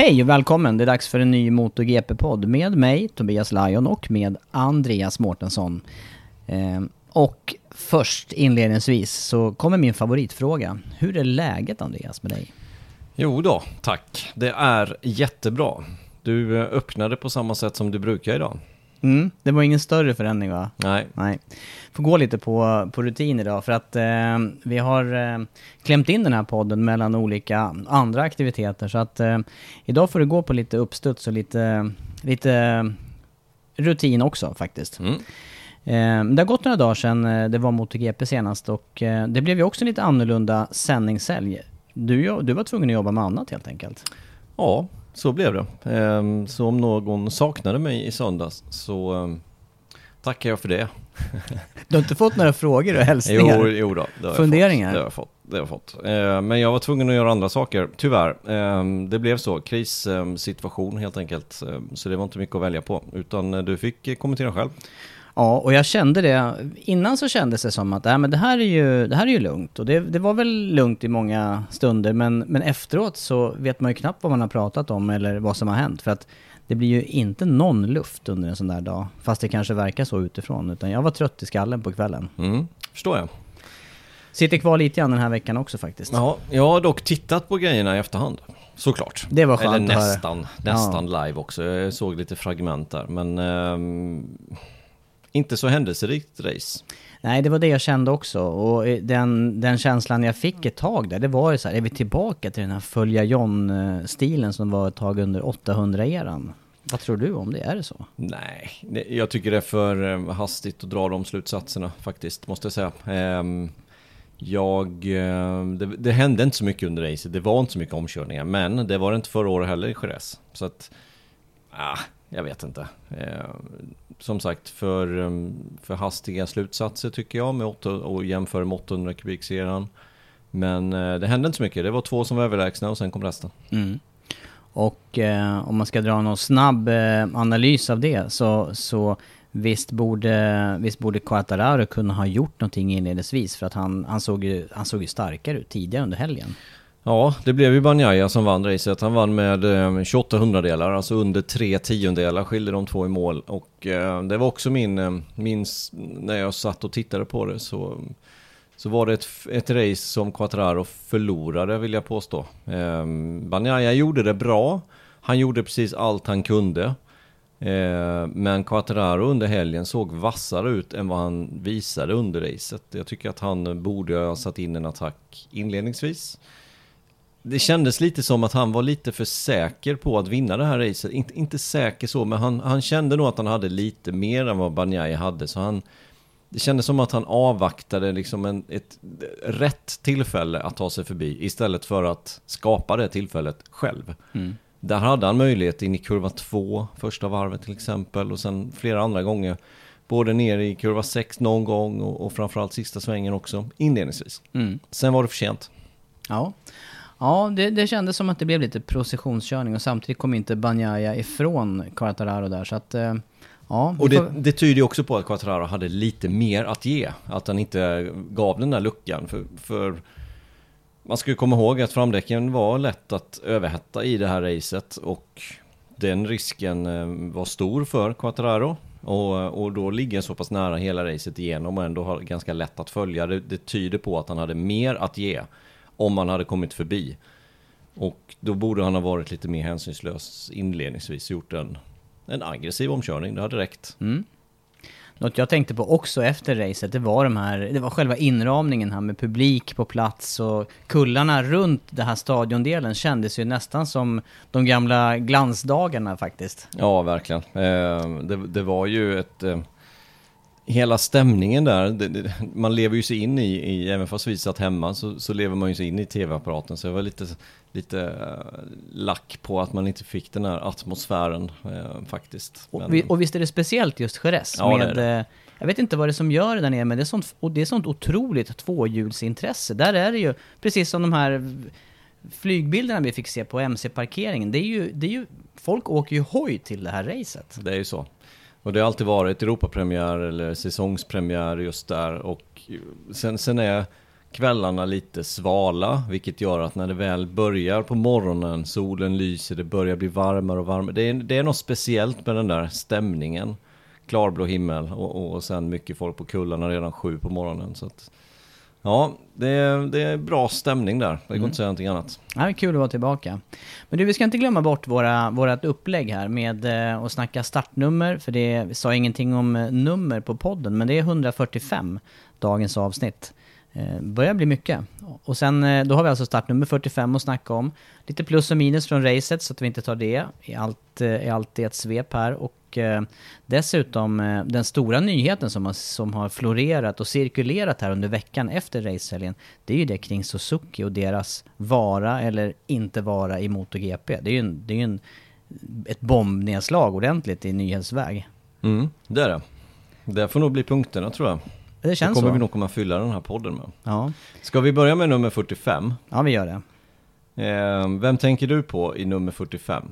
Hej och välkommen! Det är dags för en ny MotoGP-podd med mig, Tobias Lajon och med Andreas Mårtensson. Eh, och först inledningsvis så kommer min favoritfråga. Hur är läget Andreas med dig? Jo då, tack. Det är jättebra. Du eh, öppnade på samma sätt som du brukar idag. Mm, det var ingen större förändring va? Nej. Nej. Får gå lite på, på rutin idag för att eh, vi har eh, klämt in den här podden mellan olika andra aktiviteter. Så att eh, idag får det gå på lite uppstuds och lite, lite rutin också faktiskt. Mm. Eh, det har gått några dagar sedan eh, det var MotoGP senast och eh, det blev ju också lite annorlunda sändningshelg. Du, du var tvungen att jobba med annat helt enkelt. Ja, så blev det. Ehm, Så om någon saknade mig i söndags så ehm, tackar jag för det. Du har inte fått några frågor och hälsningar? Jo, jo då, det har Funderingar? Jag fått. Det har jag fått. Det har jag fått. Ehm, Men jag var tvungen att göra andra saker, tyvärr. Det blev så, krissituation helt enkelt. Så det var inte mycket att välja på, utan eh, du fick eh, kommentera själv. Ja, och jag kände det. Innan så kändes det som att äh, men det, här är ju, det här är ju lugnt. Och det, det var väl lugnt i många stunder. Men, men efteråt så vet man ju knappt vad man har pratat om eller vad som har hänt. För att det blir ju inte någon luft under en sån där dag. Fast det kanske verkar så utifrån. Utan jag var trött i skallen på kvällen. Mm, förstår jag. Sitter kvar lite grann den här veckan också faktiskt. Ja, jag har dock tittat på grejerna i efterhand. Såklart. Det var skönt Eller nästan, nästan live också. Jag såg lite fragment där, men ehm, inte så händelserikt race. Nej, det var det jag kände också. Och eh, den, den känslan jag fick ett tag där, det var ju så här, är vi tillbaka till den här följa John-stilen som var ett tag under 800-eran? Vad tror du om det? Är det så? Nej, jag tycker det är för eh, hastigt att dra de slutsatserna faktiskt, måste jag säga. Ehm, jag, eh, det, det hände inte så mycket under racet, det var inte så mycket omkörningar, men det var det inte förra året heller i Jerez. Så att, ah, jag vet inte. Eh, som sagt, för, um, för hastiga slutsatser tycker jag med 8, och jämför med 800 kubikserien. Men eh, det hände inte så mycket, det var två som var överlägsna och sen kom resten. Mm. Och eh, om man ska dra någon snabb eh, analys av det så, så visst borde, visst borde Quattararo kunna ha gjort någonting inledningsvis för att han, han, såg ju, han såg ju starkare ut tidigare under helgen. Ja, det blev ju Banjaya som vann racet. Han vann med eh, 28 hundradelar, alltså under tre tiondelar skilde de två i mål. Och eh, det var också min, eh, min, när jag satt och tittade på det så, så var det ett, ett race som Quattraro förlorade vill jag påstå. Eh, Banjaya gjorde det bra, han gjorde precis allt han kunde. Eh, men Quattraro under helgen såg vassare ut än vad han visade under racet. Jag tycker att han borde ha satt in en attack inledningsvis. Det kändes lite som att han var lite för säker på att vinna det här racet. Inte, inte säker så, men han, han kände nog att han hade lite mer än vad Banjai hade. Så han, det kändes som att han avvaktade liksom en, ett rätt tillfälle att ta sig förbi istället för att skapa det tillfället själv. Där hade han möjlighet in i kurva två, första varvet till exempel, och sen flera andra gånger Både ner i kurva 6 någon gång och, och framförallt sista svängen också inledningsvis. Mm. Sen var det för sent. Ja, ja det, det kändes som att det blev lite processionskörning och samtidigt kom inte Banjaya ifrån Quartararo där. Så att, eh, ja. Och det, får- det tyder ju också på att Quattraro hade lite mer att ge. Att han inte gav den där luckan. För, för man ska ju komma ihåg att framdäcken var lätt att överhetta i det här racet. Och den risken eh, var stor för Quattraro. Och, och då ligger så pass nära hela racet igenom och ändå har ganska lätt att följa. Det, det tyder på att han hade mer att ge om han hade kommit förbi. Och då borde han ha varit lite mer hänsynslös inledningsvis. Gjort en, en aggressiv omkörning, det hade räckt. Mm. Något jag tänkte på också efter racet, det var de här, det var själva inramningen här med publik på plats och kullarna runt den här stadiondelen kändes ju nästan som de gamla glansdagarna faktiskt. Ja, verkligen. Eh, det, det var ju ett... Hela stämningen där, det, det, man lever ju sig in i, i, även fast vi satt hemma, så, så lever man ju sig in i tv-apparaten. Så jag var lite, lite eh, lack på att man inte fick den här atmosfären eh, faktiskt. Och, Men- vi, och visst är det speciellt just Jerez Ja, det med... är eh, Jag vet inte vad det är som gör det där nere, men det är sånt, och det är sånt otroligt tvåhjulsintresse. Där är det ju, precis som de här flygbilderna vi fick se på MC-parkeringen, det är ju, det är ju, folk åker ju hoj till det här racet. Det är ju så. Och det har alltid varit Europapremiär eller säsongspremiär just där. Och sen, sen är kvällarna lite svala, vilket gör att när det väl börjar på morgonen, solen lyser, det börjar bli varmare och varmare. Det är, det är något speciellt med den där stämningen. Klarblå himmel och, och sen mycket folk på kullarna redan sju på morgonen. Så att, ja, det är, det är bra stämning där. Det går inte att säga någonting annat. Ja, det är kul att vara tillbaka. Men du, vi ska inte glömma bort våra, vårat upplägg här med eh, att snacka startnummer, för det sa ingenting om eh, nummer på podden, men det är 145, dagens avsnitt. Eh, börjar bli mycket. Och sen, eh, då har vi alltså startnummer 45 att snacka om. Lite plus och minus från racet, så att vi inte tar det i allt, eh, i allt i ett svep här. Och eh, dessutom eh, den stora nyheten som har, som har florerat och cirkulerat här under veckan efter racehelgen, det är ju det kring Suzuki och deras vara eller inte vara i MotoGP. Det är ju en, det är ju en, ett bombnedslag ordentligt i nyhetsväg. Mm, det är det. Det får nog bli punkterna tror jag. Det Det känns kommer så. vi nog komma fylla den här podden med. Ja. Ska vi börja med nummer 45? ja, vi gör det. Eh, vem tänker du på i nummer 45?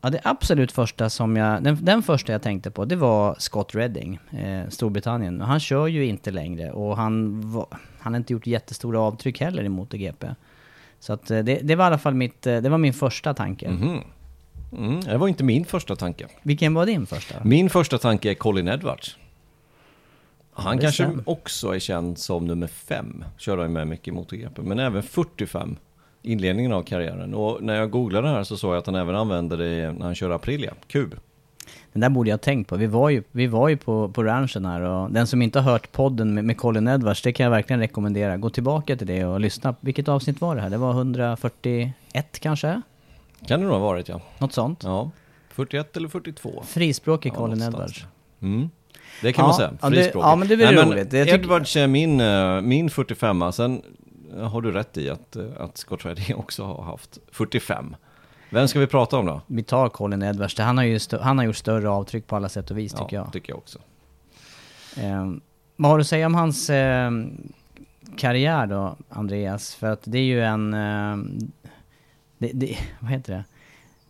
Ja, det absolut första som jag, den, den första jag tänkte på, det var Scott Redding, eh, Storbritannien. Han kör ju inte längre och han, var, han har inte gjort jättestora avtryck heller i MotoGP. Så att eh, det, det var i alla fall mitt, eh, det var min första tanke. Mhm. Mm, det var inte min första tanke. Vilken var din första? Min första tanke är Colin Edwards. Han kanske stämmer. också är känd som nummer 5. Kör han med mycket i MotoGP. Men även 45. Inledningen av karriären. Och när jag googlade här så såg jag att han även använder det när han kör Aprilia. Kub. Den där borde jag tänkt på. Vi var ju, vi var ju på, på ranchen här och den som inte har hört podden med, med Colin Edwards, det kan jag verkligen rekommendera. Gå tillbaka till det och lyssna. Vilket avsnitt var det här? Det var 141 kanske? Kan det nog ha varit ja. Något sånt? Ja. 41 eller 42. Frispråkig Ja, Colin. Edwards. Mm. Det kan Ja, man säga. ja, Frispråkig. ja, men det är väl roligt. Tycker- Edwards är min, eh, min 45 Sen har du rätt i att, eh, att Scott Redding också har haft 45. Vem ska vi prata om då? Vi tar Colin Edwards. Han har, ju han har gjort större avtryck på alla sätt och vis tycker jag. tycker jag också. Ehm, vad har du att säga om hans ehm, karriär då, Andreas? För att det är ju en... ehm, det, det, vad heter det?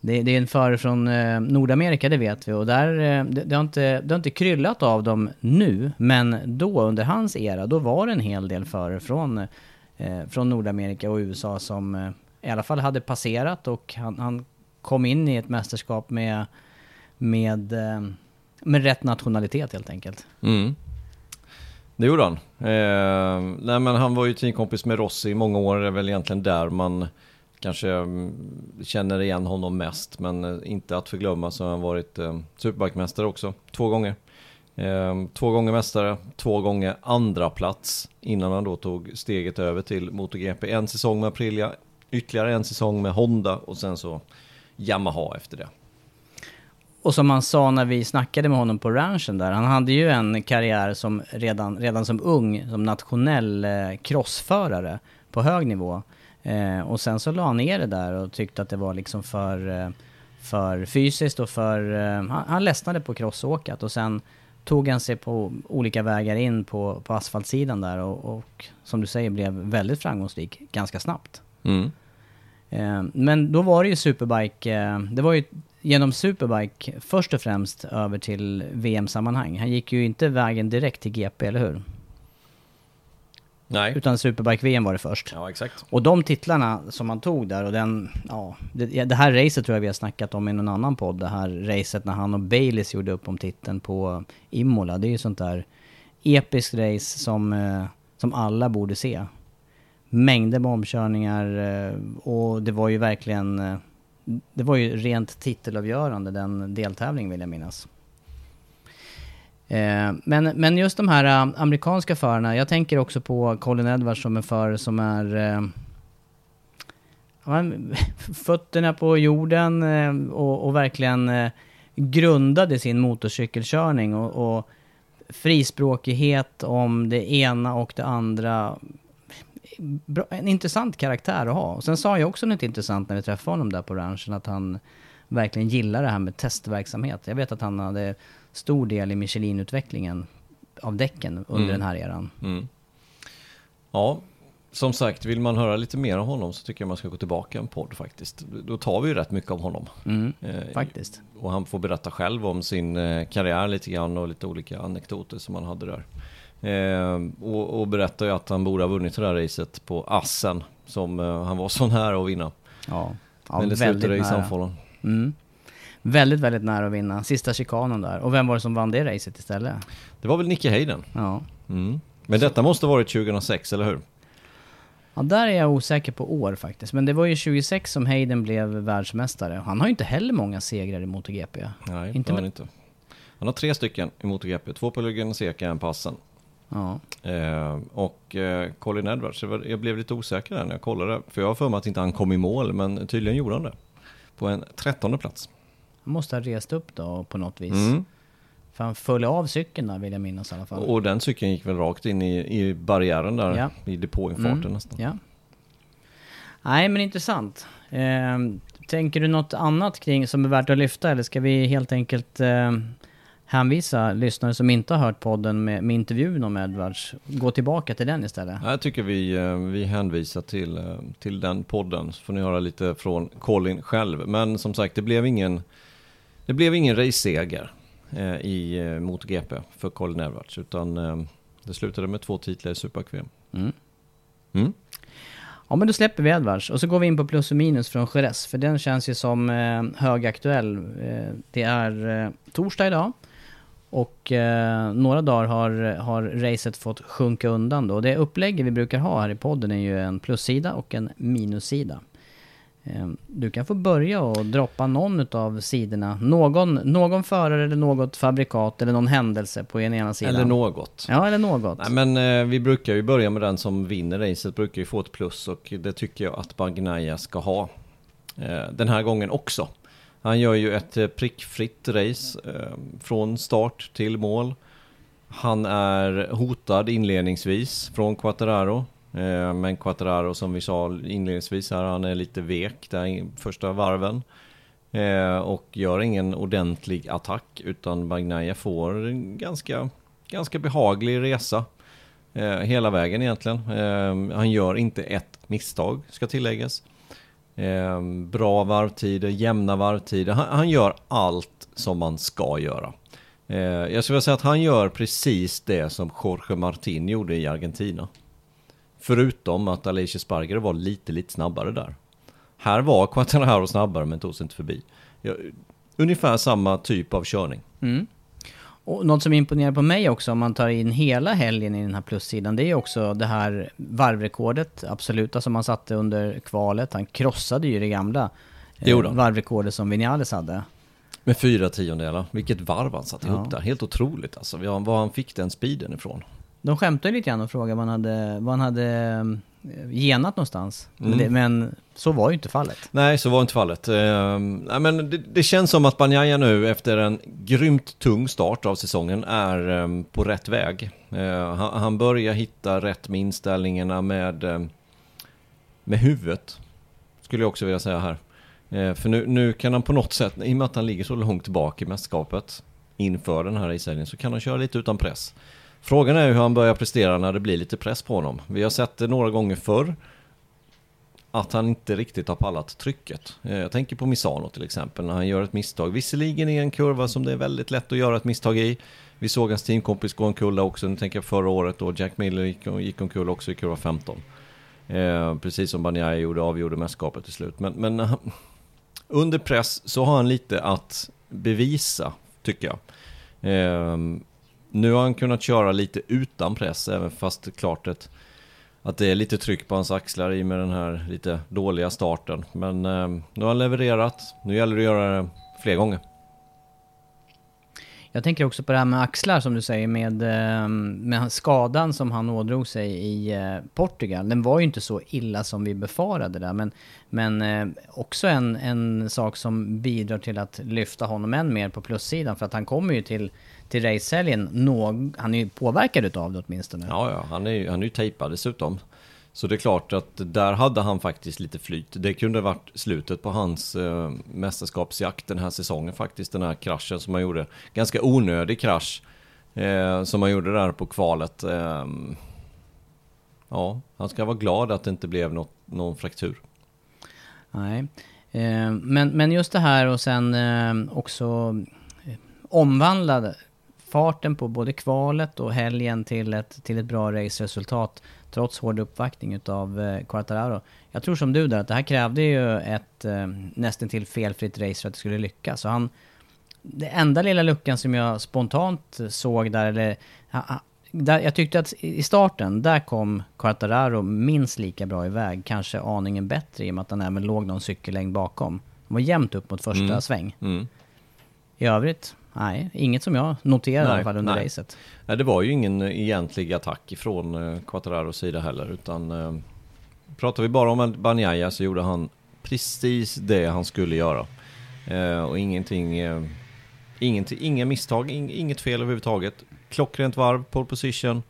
Det, det är en förare från eh, Nordamerika, det vet vi. Och där, eh, det, det, har inte, det har inte kryllat av dem nu, men då under hans era, då var det en hel del förare från, eh, från Nordamerika och USA som eh, i alla fall hade passerat och han, han kom in i ett mästerskap med, med, eh, med rätt nationalitet helt enkelt. Mm. Det gjorde han. Eh, nej men han var ju teamkompis med Rossi i många år. Det är väl egentligen där man kanske mm, känner igen honom mest. Men eh, inte att förglömma så har han varit eh, superbikemästare också. Två gånger. Eh, två gånger mästare, två gånger andra plats innan han då tog steget över till MotoGP. En säsong med Aprilia, ytterligare en säsong med Honda och sen så Yamaha efter det. Och som han sa när vi snackade med honom på ranchen där, han hade ju en karriär som redan, redan som ung, som nationell eh, crossförare på hög nivå. Eh, och sen så la han ner det där och tyckte att det var liksom för, eh, för fysiskt och för... Eh, han, han ledsnade på crossåkat och sen tog han sig på olika vägar in på, på asfaltsidan där och, och som du säger blev väldigt framgångsrik ganska snabbt. Mm. Eh, men då var det ju Superbike, eh, det var ju genom Superbike först och främst över till VM-sammanhang. Han gick ju inte vägen direkt till GP, eller hur? Nej. Utan Superbike-VM var det först. Ja, exakt. Och de titlarna som man tog där och den, ja, det, det här racet tror jag vi har snackat om i någon annan podd. Det här racet när han och Baileys gjorde upp om titeln på Imola. Det är ju sånt där episkt race som, eh, som alla borde se. Mängder med omkörningar eh, och det var ju verkligen, eh, det var ju rent titelavgörande den deltävlingen vill jag minnas. Eh, men, men just de här eh, amerikanska förarna, jag tänker också på Colin Edwards som en förare som är eh, fötterna på jorden eh, och, och verkligen eh, grundade sin motorcykelkörning och, och frispråkighet om det ena och det andra. Bra, en intressant karaktär att ha. Och sen sa jag också något intressant när vi träffade honom där på ranchen, att han verkligen gillar det här med testverksamhet. Jag vet att han hade stor del i Michelin-utvecklingen av däcken under Mm. den här eran. Mm. Ja, som sagt, vill man höra lite mer om honom så tycker jag man ska gå tillbaka en podd faktiskt. Då tar vi ju rätt mycket om honom. Mm, Eh, faktiskt. Och han får berätta själv om sin eh, karriär lite grann och lite olika anekdoter som han hade där. Eh, och, och berättar ju att han borde ha vunnit det där racet på Assen som eh, han var så nära att vinna. Ja, ja Men det slutade i. Sandfållan. Mm. Väldigt, väldigt nära att vinna. Sista chikanen där. Och vem var det som vann det racet istället? Det var väl Nicky Hayden? Ja. Mm. Men detta måste varit 2006, eller hur? Ja, där är jag osäker på år faktiskt. Men det var ju 26 som Hayden blev världsmästare. Han har ju inte heller många segrar i MotoGP. Nej, Inte det har han inte. Han har tre stycken i MotoGP. Två på Lugano Seca, en på Assen. Ja. Eh, och eh, Colin Edwards, jag blev lite osäker där när jag kollade. För jag har för mig att inte han kom i mål, men tydligen gjorde han det. På en trettonde plats. Måste ha rest upp då på något vis. Mm. För han föll av cykeln där vill jag minnas i alla fall. Och den cykeln gick väl rakt in i, i barriären där, Ja. i depåinfarten Mm, nästan. Ja. Nej men intressant. Eh, tänker du något annat kring som är värt att lyfta eller ska vi helt enkelt eh, hänvisa lyssnare som inte har hört podden med, med intervjun om Edwards, gå tillbaka till den istället? Jag tycker vi, eh, vi hänvisar till, eh, till den podden, så får ni höra lite från Colin själv. Men som sagt, det blev ingen, det blev ingen race-seger eh, i eh, MotoGP för Colin Edwards, utan eh, det slutade med två titlar i Super-VM. Mm. Mm. Ja men då släpper vi Edwards och så går vi in på plus och minus från Jerez för den känns ju som eh, högaktuell. Eh, det är eh, torsdag idag och eh, några dagar har, har racet fått sjunka undan då. Det upplägget vi brukar ha här i podden är ju en plussida och en minussida. Eh, du kan få börja och droppa någon av sidorna. Någon, någon förare eller något fabrikat eller någon händelse på den ena sidan. Eller något. Ja, eller något. Nej, men eh, vi brukar ju börja med den som vinner racet, brukar ju få ett plus och det tycker jag att Bagnaia ska ha. Eh, den här gången också. Han gör ju ett eh, prickfritt race eh, från start till mål. Han är hotad inledningsvis från Quattararo. Eh, men Quattararo som vi sa inledningsvis här, han är lite vek där första varven. Eh, och gör ingen ordentlig attack utan Bagnaia får en ganska, ganska behaglig resa. Eh, hela vägen egentligen. Han gör inte ett misstag ska tilläggas. Bra varvtider, jämna varvtider. Han, gör allt som man ska göra. Jag skulle vilja säga att han gör precis det som Jorge Martin gjorde i Argentina. Förutom att Alicia Sparger var lite, lite snabbare där. Här var Quattararo snabbare men tog sig inte förbi. Ja, ungefär samma typ av körning. Mm. Och något som imponerar på mig också om man tar in hela helgen i den här plussidan, det är också det här varvrekordet, absoluta, som han satte under kvalet. Han krossade ju det gamla han. varvrekordet som Vinales hade. Med fyra tiondelar. Vilket varv han satte Ja. ihop där. Helt otroligt alltså. Var han fick den speeden ifrån. De skämtade lite grann och frågade vad han hade, vad han hade eh, genat någonstans. Men, Mm. det, men så var ju inte fallet. Nej, så var inte fallet. Eh, men det, det känns som att Banjaya nu efter en grymt tung start av säsongen är eh, på rätt väg. Eh, han, han börjar hitta rätt med inställningarna med, eh, med huvudet. Skulle jag också vilja säga här. Eh, för nu, nu kan han på något sätt, i och med att han ligger så långt tillbaka i mästerskapet, inför den här racehelgen så kan han köra lite utan press. Frågan är hur han börjar prestera när det blir lite press på honom. Vi har sett det några gånger förr. Att han inte riktigt har pallat trycket. Eh, jag tänker på Misano till exempel när han gör ett misstag. Visserligen i en kurva som det är väldigt lätt att göra ett misstag i. Vi såg hans teamkompis gå omkull också. Nu tänker jag förra året då Jack Miller gick, gick omkull också i kurva 15. Eh, precis som Banjaya gjorde, avgjorde mästerskapet till slut. Men, men eh, under press så har han lite att bevisa, tycker jag. Eh, nu har han kunnat köra lite utan press, även fast det är klart att, att det är lite tryck på hans axlar i med den här lite dåliga starten. Men eh, nu har han levererat, nu gäller det att göra det fler gånger. Jag tänker också på det här med axlar som du säger med, eh, med skadan som han ådrog sig i eh, Portugal. Den var ju inte så illa som vi befarade där men, men eh, också en, en sak som bidrar till att lyfta honom än mer på plussidan för att han kommer ju till, till racehelgen, han är ju påverkad utav det åtminstone. Ja, ja, han är ju, han är ju tejpad dessutom. Så det är klart att där hade han faktiskt lite flyt. Det kunde varit slutet på hans eh, mästerskapsjakt den här säsongen faktiskt. Den här kraschen som han gjorde. Ganska onödig krasch eh, som han gjorde där på kvalet. Eh, ja, han ska vara glad att det inte blev något, någon fraktur. Nej. Eh, men, men just det här och sen eh, också eh, omvandlade farten på både kvalet och helgen till ett, till ett bra raceresultat trots hård uppvaktning utav eh, Quartararo. Jag tror som du där att det här krävde ju ett eh, nästan till felfritt race för att det skulle lyckas. Så han, det enda lilla luckan som jag spontant såg där, eller ha- där, jag tyckte att i starten, där kom Quartararo minst lika bra iväg, kanske aningen bättre i och med att han även låg någon cykellängd bakom. Han var jämnt upp mot första Mm. sväng. Mm. I övrigt, nej, inget som jag noterade i Nej, alla fall under nej. racet. Nej, det var ju ingen egentlig attack ifrån eh, Quattararos sida heller, utan eh, pratar vi bara om Banjaya så gjorde han precis det han skulle göra. Eh, och ingenting, eh, ingenting, inga misstag, ing, inget fel överhuvudtaget. Klockrent varv, pole position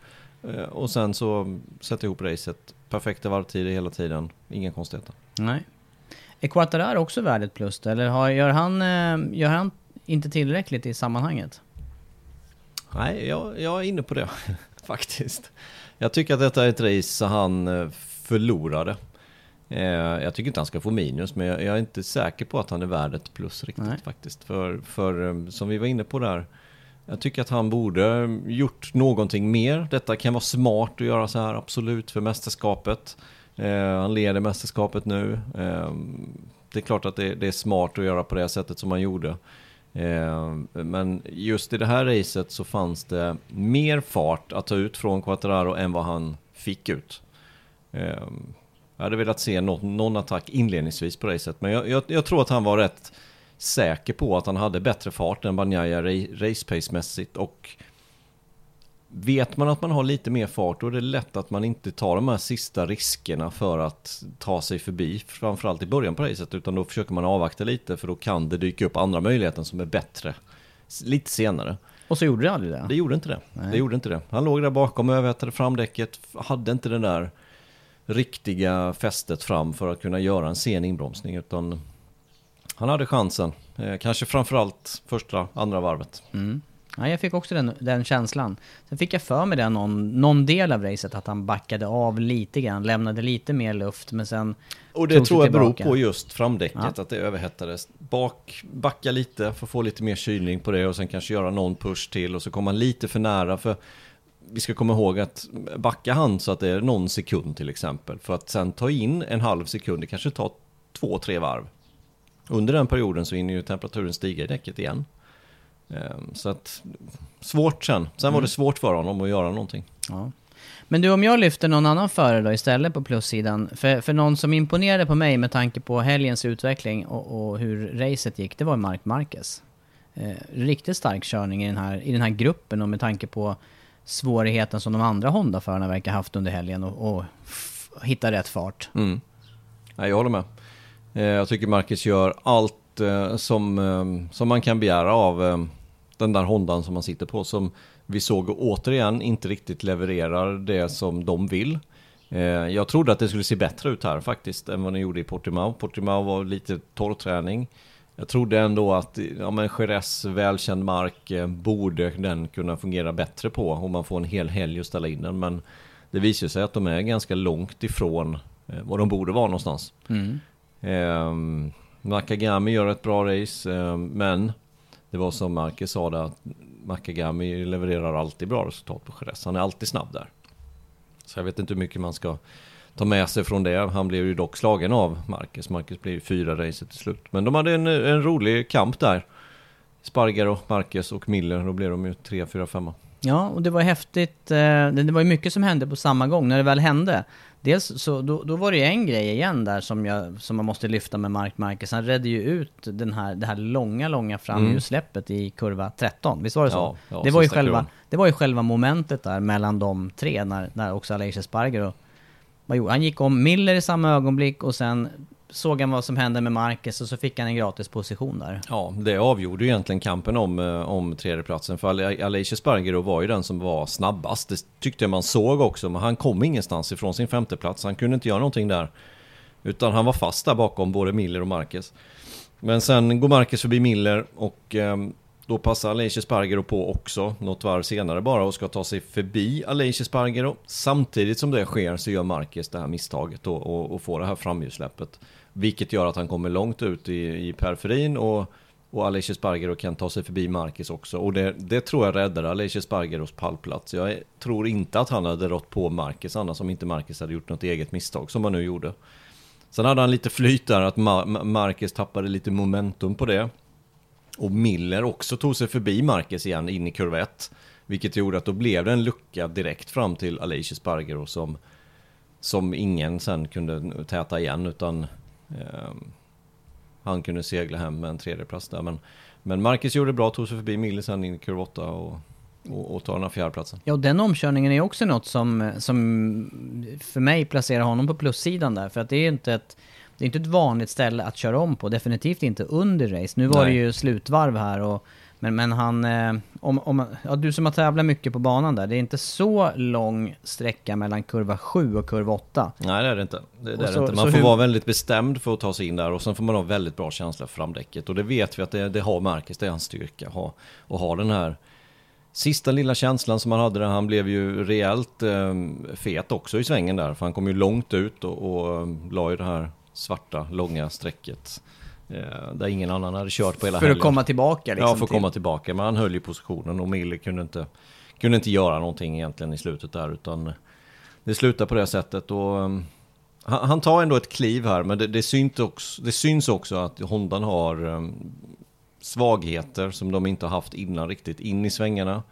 eh, och sen så sätta ihop racet. Perfekta varvtider hela tiden, inga konstigheter. Nej. Är Quartararo också värd ett plus? Eller har, gör, han, eh, gör han inte tillräckligt i sammanhanget? Nej, jag, jag är inne på det faktiskt. Jag tycker att detta är ett race han eh, förlorade. Eh, Jag tycker inte han ska få minus, men jag är inte säker på att han är värd ett plus riktigt Nej. faktiskt. För, för eh, som vi var inne på där, jag tycker att han borde gjort någonting mer. Detta kan vara smart att göra så här, absolut, för mästerskapet. Han leder mästerskapet nu. Det är klart att det, det är smart att göra på det sättet som han gjorde. Eh, men just i det här racet så fanns det mer fart att ta ut från Quattararo än vad han fick ut. Eh, jag hade velat se någon, någon attack inledningsvis på racet, men jag, jag, jag tror att han var rätt säker på att han hade bättre fart än Banjaya race pace-mässigt och Vet man att man har lite mer fart då är det lätt att man inte tar de här sista riskerna för att ta sig förbi, framförallt i början på racet, utan då försöker man avvakta lite för då kan det dyka upp andra möjligheter som är bättre lite senare. Och så gjorde det aldrig det? Det gjorde inte det. Nej. Det gjorde inte det. Han låg där bakom, överhettade framdäcket, hade inte det där riktiga fästet fram för att kunna göra en sen inbromsning, utan han hade chansen. Eh, kanske framförallt första, andra varvet. Mm. Ja, jag fick också den, den känslan. Sen fick jag för mig det någon, någon del av racet att han backade av lite grann, lämnade lite mer luft men sen Och det tror jag beror tillbaka. på just framdäcket, Ja. att det överhettades. Bak, backa lite för att få lite mer kylning på det och sen kanske göra någon push till och så kommer han lite för nära för vi ska komma ihåg att backa han så att det är någon sekund till exempel för att sen ta in en halv sekund, det kanske tar två, tre varv. Under den perioden så hinner ju temperaturen stiga i däcket igen. Ehm, Så att svårt sen. Sen var det svårt för honom att göra någonting. Ja. Men du, om jag lyfter någon annan förare då istället på plussidan. För, för någon som imponerade på mig med tanke på helgens utveckling och, och hur racet gick, det var Mark Marquez. Eh, riktigt stark körning i den, här, i den här gruppen och med tanke på svårigheten som de andra Honda-förarna verkar haft under helgen och, och hitta rätt fart. Mm. Jag håller med. Eh, Jag tycker Marcus gör allt eh, som, eh, som man kan begära av eh, den där Hondan som man sitter på. Som vi såg återigen inte riktigt levererar det som de vill. Jag trodde att det skulle se bättre ut här faktiskt än vad den gjorde i Portimao. Portimao var lite torrträning. Jag trodde ändå att ja, men Jerez välkänd mark eh, borde den kunna fungera bättre på om man får en hel helg att ställa in den. Men det visar sig att de är ganska långt ifrån eh, var de borde vara någonstans. Mm. Eh, Nakagami gör ett bra race, eh, men det var som Marcus sa där, att Nakagami levererar alltid bra resultat på Jerez. Han är alltid snabb där. Så jag vet inte hur mycket man ska ta med sig från det. Han blev ju dock slagen av Marcus. Marcus blev ju fyra racet till slut. Men de hade en, en rolig kamp där. Spargaro, Marcus och Miller. Då blev de ju tre, fyra, femma. Ja, och det var häftigt. eh, Det var ju mycket som hände på samma gång när det väl hände. Dels så, då, då var det ju en grej igen där som, jag, som man måste lyfta med Mark Marquez. Han redde ju ut den här, det här långa, långa framhjulssläppet i kurva 13. Visst var det så? Ja, ja, det, var ju själva, kurvan. det var ju själva momentet där mellan de tre när, när också Aleix Sparger och vad gjorde? Han gick om Miller i samma ögonblick och sen såg han vad som hände med Marcus och så fick han en gratis position där. Ja, det avgjorde ju egentligen kampen om, eh, om tredjeplatsen. För Alicia Spargero var ju den som var snabbast. Det tyckte jag man såg också, men han kom ingenstans ifrån sin femteplats. Han kunde inte göra någonting där. Utan han var fast där bakom både Miller och Marcus. Men sen går Marcus förbi Miller och ehm, då passar Aleix Spargaro på också, något varv senare bara, och ska ta sig förbi Aleix Spargaro. Samtidigt som det sker så gör Marquez det här misstaget och, och, och får det här framhjulssläppet. Vilket gör att han kommer långt ut i, i periferin och, och Aleix Spargaro kan ta sig förbi Marquez också. Och det, det tror jag räddar Aleix Spargaros pallplats. Jag tror inte att han hade rått på Marquez annars om inte Marquez hade gjort något eget misstag som han nu gjorde. Sen hade han lite flyt där, att Marquez tappade lite momentum på det. Och Miller också tog sig förbi Marquez igen in i kurva 1. Vilket gjorde att då blev det en lucka direkt fram till Alicia Spargero som, som ingen sen kunde täta igen utan eh, han kunde segla hem med en tredjeplats där. Men, men Marcus gjorde det bra, tog sig förbi Miller sen in i kurva 8 och, och, och tar den här fjärdeplatsen. Ja, och den omkörningen är också något som, som för mig placerar honom på plussidan där. För att det är ju inte ett, det är inte ett vanligt ställe att köra om på. Definitivt inte under race. Nu var Nej. det ju slutvarv här och men, men han, eh, om, om, ja, du som har tävlat mycket på banan där, det är inte så lång sträcka mellan kurva 7 och kurva 8. Nej det är det inte. Det, är så- det inte. Man får hur- vara väldigt bestämd för att ta sig in där och sen får man ha väldigt bra känsla för framdäcket. Och det vet vi att det, det har Marcus, det är hans styrka. Ha, och ha den här sista lilla känslan som han hade där. Han blev ju rejält eh, fet också i svängen där. För han kom ju långt ut och, och eh, la ju det här svarta långa strecket. Eh, där ingen annan hade kört på hela För att helgen. komma tillbaka liksom. Ja, för att till- komma tillbaka. Men han höll ju positionen och Miller kunde inte, kunde inte göra någonting egentligen i slutet där. Utan det slutar på det sättet. Och, um, han, han tar ändå ett kliv här, men det, det, syns, också, det syns också att Hondan har um, svagheter som de inte har haft innan riktigt in i svängarna.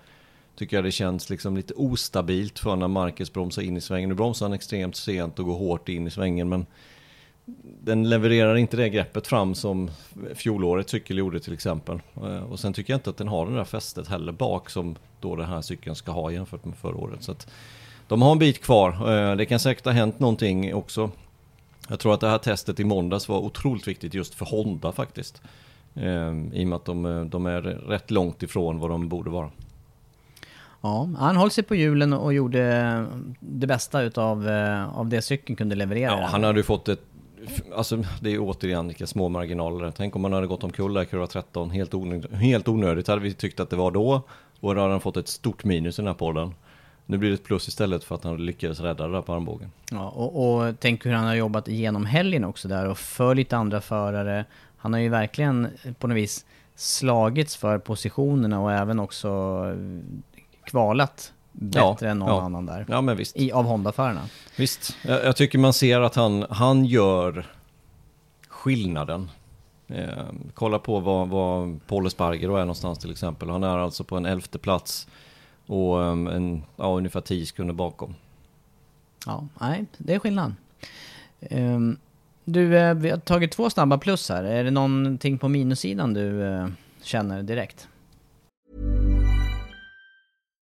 Tycker jag det känns liksom lite ostabilt för när Marcus bromsar in i svängen. Nu bromsar han extremt sent och går hårt in i svängen, men den levererar inte det greppet fram som fjolårets cykel gjorde till exempel. Eh, Och sen tycker jag inte att den har det där fästet heller bak som då den här cykeln ska ha jämfört med förra året. Så att de har en bit kvar. Eh, Det kan säkert ha hänt någonting också. Jag tror att det här testet i måndags var otroligt viktigt just för Honda faktiskt. Eh, I och med att de, de är rätt långt ifrån vad de borde vara. Ja, han höll sig på hjulen och gjorde det bästa utav av det cykeln kunde leverera. Ja, han hade ju fått ett... Alltså det är återigen vilka små marginaler. Tänk om man hade gått omkull där kurva 13. Helt onödigt, helt onödigt hade vi tyckt att det var då. Och då hade han fått ett stort minus i den här podden. Nu blir det ett plus istället för att han lyckades rädda det där på armbågen. Ja, och, och tänk hur han har jobbat genom helgen också där och följt andra förare. Han har ju verkligen på något vis slagits för positionerna och även också eh, kvalat bättre Ja, än någon ja. annan där. Ja men visst. I, av Honda-förarna. Visst. Jag, jag tycker man ser att han, han gör skillnaden. Eh, kolla på vad, vad Paul Espargaro är någonstans till exempel. Han är alltså på en elfte plats. Och um, en, ja, ungefär 10 sekunder bakom. Ja, nej, det är skillnad. Ehm, du, eh, vi har tagit två snabba plus här. Är det någonting på minussidan du eh, känner direkt?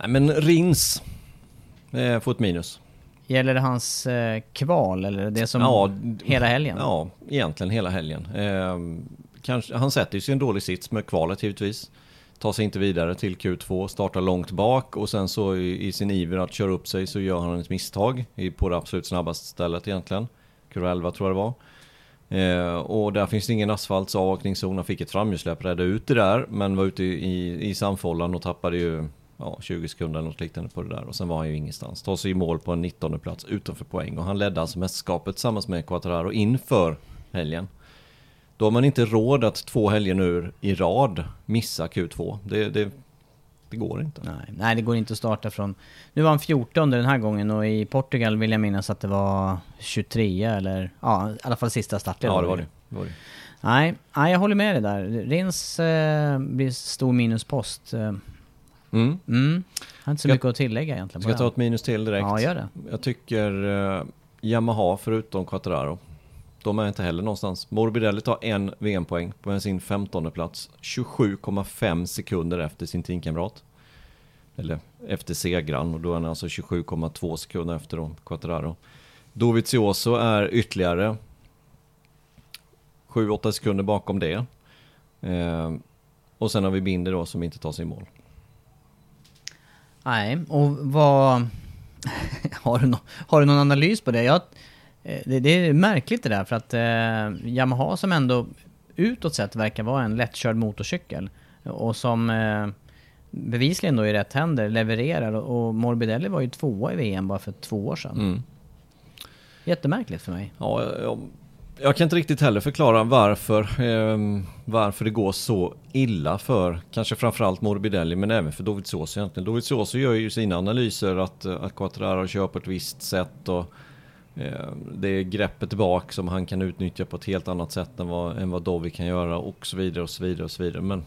Nej men Rins eh, får ett minus. Gäller det hans eh, kval eller det som Ja, hela helgen? Ja, egentligen hela helgen. Eh, kanske, han sätter sig i en dålig sits med kvalet givetvis. Tar sig inte vidare till Q2, startar långt bak och sen så i, i sin iver att köra upp sig så gör han ett misstag i, på det absolut snabbaste stället egentligen. Kurva 11 tror jag det var. Eh, och där finns det ingen asfalt så avåkningszon. Han fick ett framhjulssläp, räddade ut det där men var ute i, i, i samfållan och tappade ju ja, 20 sekunder eller något liknande på det där. Och sen var han ju ingenstans. Tar sig i mål på en 19 plats utanför poäng. Och han ledde alltså mästerskapet tillsammans med Quattararo inför helgen. Då har man inte råd att två helger nu i rad missa Q2. Det, det, det går inte. Nej, nej, det går inte att starta från... Nu var han 14 den här gången och i Portugal vill jag minnas att det var 23 eller... Ja, i alla fall sista starten. Ja, det var det. det, var det. Nej, nej, jag håller med dig där. Rins eh, blir stor minuspost. Eh, Mm. Mm. Har inte så mycket att tillägga egentligen. Ska jag ta ett minus till direkt? Ja, gör det. Jag tycker eh, Yamaha förutom Quattararo. De är inte heller någonstans. Morbidelli tar en VM-poäng på sin 15 plats. 27,5 sekunder efter sin teamkamrat. Eller efter segran och då är han alltså 27,2 sekunder efter då, Quattararo. Dovizioso är ytterligare 7-8 sekunder bakom det. Eh, och sen har vi Binder då som inte tar sig i mål. Nej, och vad... har, du no... har du någon analys på det? Jag... eh, Det, det är märkligt det där för att eh, Yamaha som ändå utåt sett verkar vara en lättkörd motorcykel och som eh, bevisligen då i rätt händer levererar och, och Morbidelli var ju tvåa i VM bara för två år sedan. Mm. Jättemärkligt för mig. Ja, jag, jag kan inte riktigt heller förklara varför, eh, varför det går så illa för kanske framförallt Morbidelli men även för Dovizioso egentligen. Dovizioso gör ju sina analyser att, eh, att Quattraro kör på ett visst sätt och eh, det är greppet bak som han kan utnyttja på ett helt annat sätt än vad, än vad Dovi kan göra och så vidare och så vidare och så vidare. Men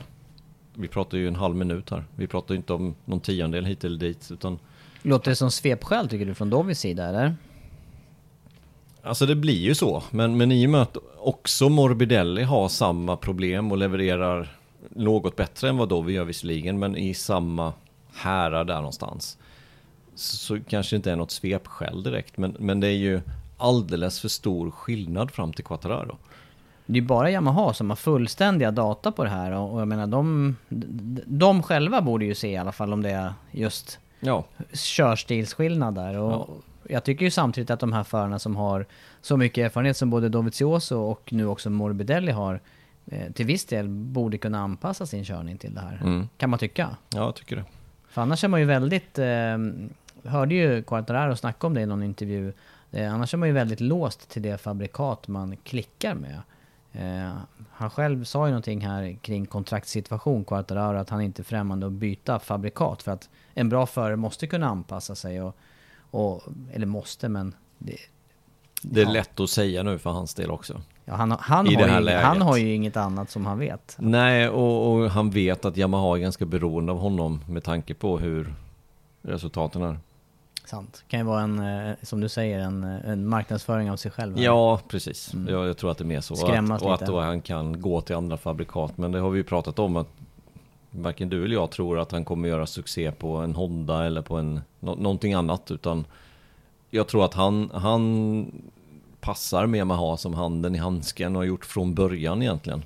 vi pratar ju en halv minut här. Vi pratar ju inte om någon tiondel hit eller dit utan Låter det som svepskäl tycker du från Dovis sida eller? Alltså det blir ju så, men, men i och med att också Morbidelli har samma problem och levererar något bättre än vad Dovi gör visserligen, men i samma härad där någonstans. Så, så kanske det inte är något svepskäl direkt, men, men det är ju alldeles för stor skillnad fram till Quattararo. Det är bara Yamaha som har fullständiga data på det här och och jag menar de, de, själva borde ju se i alla fall om det är just Ja, körstilsskillnad där. Och Jag tycker ju samtidigt att de här förarna som har så mycket erfarenhet som både Dovizioso och nu också Morbidelli har eh, till viss del borde kunna anpassa sin körning till det här. Mm. Kan man tycka. ja jag tycker det. För annars är man ju väldigt... Eh, hörde ju Quartararo snacka om det i någon intervju. Eh, annars är man ju väldigt låst till det fabrikat man klickar med. Eh, han själv sa ju någonting här kring kontraktssituation, Quartararo, att han inte är främmande att byta fabrikat. För att en bra förare måste kunna anpassa sig. Och, och, eller måste, men... Det, Det är Ja. lätt att säga nu för hans del också. ja, han, han, har ju, han har ju inget annat som han vet. Nej, och, och han vet att Yamaha är ganska beroende av honom med tanke på hur resultaten är. Sant. Kan ju vara en, eh, som du säger, en, eh, en marknadsföring av sig själv. här. Ja, precis. Mm. Jag, jag tror att det är mer så. Skrämmas och att, och lite. att då han kan gå till andra fabrikat. Men det har vi ju pratat om att varken du eller jag tror att han kommer göra succé på en Honda eller på en, nå, någonting annat utan jag tror att han, han passar med Yamaha som handen i handsken och har gjort från början egentligen.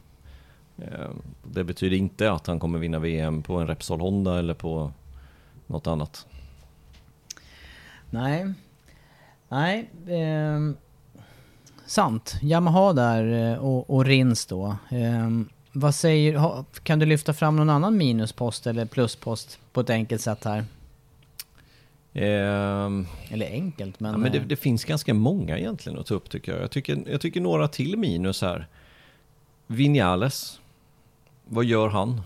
Eh, det betyder inte att han kommer vinna VM på en Repsol Honda eller på något annat. Nej. Nej. Eh, sant. Yamaha där eh, och, och Rins då. Eh, vad säger, kan du lyfta fram någon annan minuspost eller pluspost på ett enkelt sätt här? Eh, Eller enkelt men... ja, men det, eh, det finns ganska många egentligen att ta upp tycker jag. Jag tycker, jag tycker några till minus här. Vinales. Vad gör han?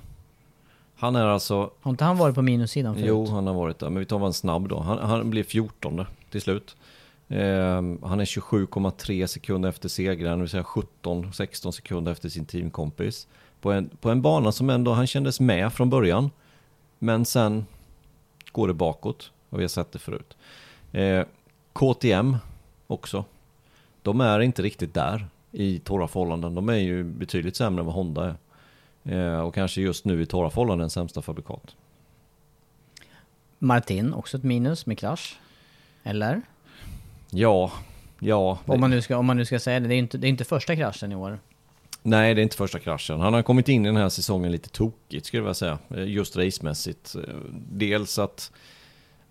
Han är alltså Har inte han varit på minussidan förut? Jo, han har varit där. Men vi tar bara en snabb då. Han, han blev 14 till slut. Ehm, han är 27,3 sekunder efter segraren, det vill säga 17-16 sekunder efter sin teamkompis. På en, på en bana som ändå han kändes med från början. Men sen går det bakåt. Och vi har sett det förut. Eh, KTM också. De är inte riktigt där i torra förhållanden. De är ju betydligt sämre än vad Honda är. Eh, och kanske just nu i torra förhållanden sämsta fabrikat. Martin, också ett minus med krasch. Eller? Ja, ja. Om man nu ska, om man nu ska säga det. Det är inte, det är inte första kraschen i år. Nej, det är inte första kraschen. Han har kommit in i den här säsongen lite tokigt skulle jag vilja säga. Eh, Just racemässigt. Eh, Dels att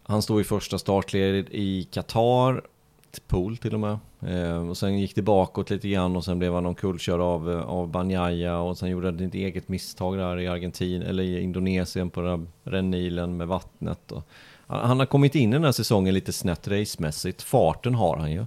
han stod i första startled i Qatar, till pool till och med. Eh, Och sen gick det bakåt lite grann och sen blev han omkullkörd av, av Banjaya och sen gjorde han ett eget misstag där i Argentin eller i Indonesien på den här rännilen med vattnet. Och han har kommit in i den här säsongen lite snett racemässigt. Farten har han ju.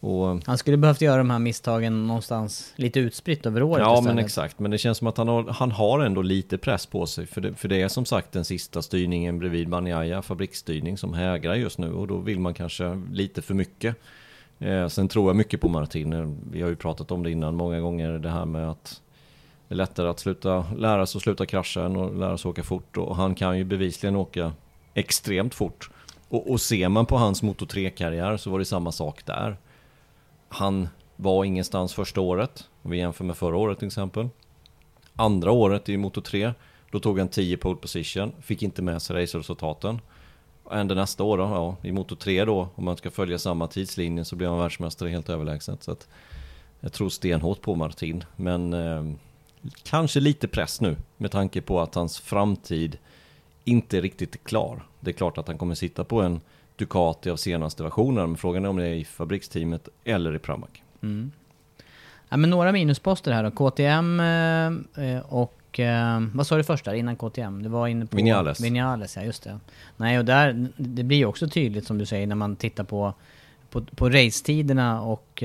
Och Han skulle behövt göra de här misstagen någonstans lite utspritt över året Ja istället. men exakt, men det känns som att han har, han har ändå lite press på sig. För det, för det är som sagt den sista styrningen bredvid Banjaya, fabriksstyrning, som hägrar just nu. Och då vill man kanske lite för mycket. Eh, sen tror jag mycket på Martin. Vi har ju pratat om det innan många gånger, det här med att det är lättare att sluta, lära sig att sluta krascha än att lära sig åka fort. Och han kan ju bevisligen åka extremt fort. Och, och ser man på hans Moto 3-karriär så var det samma sak där. Han var ingenstans första året, om vi jämför med förra året till exempel. Andra året i Moto 3, då tog han 10 pole position, fick inte med sig raceresultaten. Ändå nästa år då, ja, i Moto 3 då, om man ska följa samma tidslinje så blir han världsmästare helt överlägset. Så att jag tror stenhårt på Martin, men eh, kanske lite press nu med tanke på att hans framtid inte riktigt klar. Det är klart att han kommer sitta på en Ducati av senaste versionen, men frågan är om det är i fabriksteamet eller i Pramac. Mm. Ja, men några minusposter här då. KTM eh, eh, och... Eh, vad sa du först där innan KTM? Det var inne på... Vinales. Vinales, ja just det. Nej, och där... Det blir ju också tydligt som du säger när man tittar på, på, på racetiderna och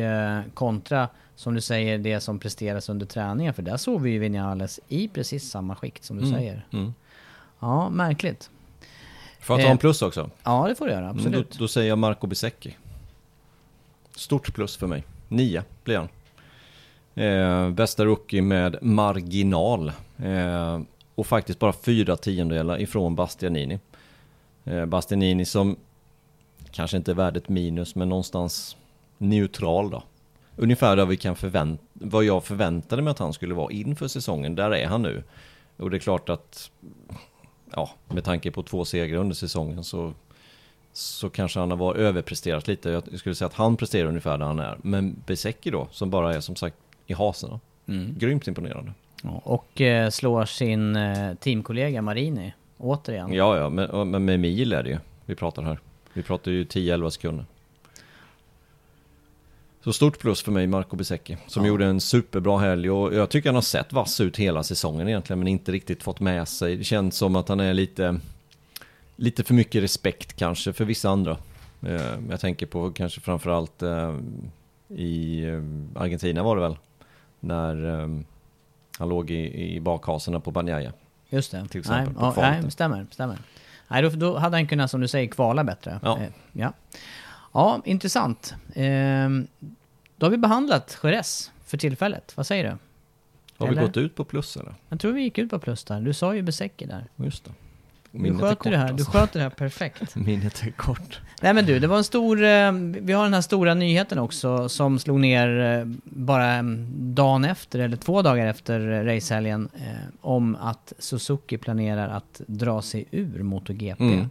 kontra, som du säger, det som presteras under träningen. För där såg vi ju Vinales i precis samma skikt som du Mm. säger. Mm. Ja, märkligt. Får jag ta Eh, en plus också? Ja, det får du göra. Mm, Absolut. Då, då säger jag Marco Bisecchi. Stort plus för mig. Nio blir han. Eh, bästa rookie med marginal. Eh, och faktiskt bara fyra tiondelar ifrån Bastianini. Eh, Bastianini som kanske inte är värd ett minus, men någonstans neutral då. Ungefär där vi kan förvänta, vad jag förväntade mig att han skulle vara inför säsongen, där är han nu. Och det är klart att, ja, med tanke på två segrar under säsongen så så kanske han har överpresterat lite. Jag skulle säga att han presterar ungefär där han är. Men Besecki då, som bara är som sagt i hasen. Mm. Grymt imponerande. Ja, och eh, slår sin eh, teamkollega Marini återigen. Ja, ja, men, men med mil är det ju vi pratar här. Vi pratar ju 10-11 sekunder. Så stort plus för mig, Marco Besecki, som Ja. gjorde en superbra helg och jag tycker han har sett vass ut hela säsongen egentligen, men inte riktigt fått med sig. Det känns som att han är lite, lite för mycket respekt kanske för vissa andra. Eh, Jag tänker på kanske framförallt eh, i eh, Argentina var det väl, när han låg i, i bakhasorna på Banjaya. Just det. Till exempel nej, på ja, nej, stämmer, stämmer. Nej, då, då hade han kunnat, som du säger, kvala bättre. Ja. Ja. Ja, intressant. Ehm, då har vi behandlat Jerez för tillfället. Vad säger du? Har Eller? vi gått ut på plus eller? Jag tror vi gick ut på plus där. Du sa ju Besecki där. Just det. Du Minnet är sköter kort, det här, du alltså. sköter det här perfekt. Minnet är kort. Nej men du, det var en stor... eh, Vi har den här stora nyheten också som slog ner eh, bara dagen efter, eller två dagar efter eh, racehelgen, eh, om att Suzuki planerar att dra sig ur MotoGP. Mm.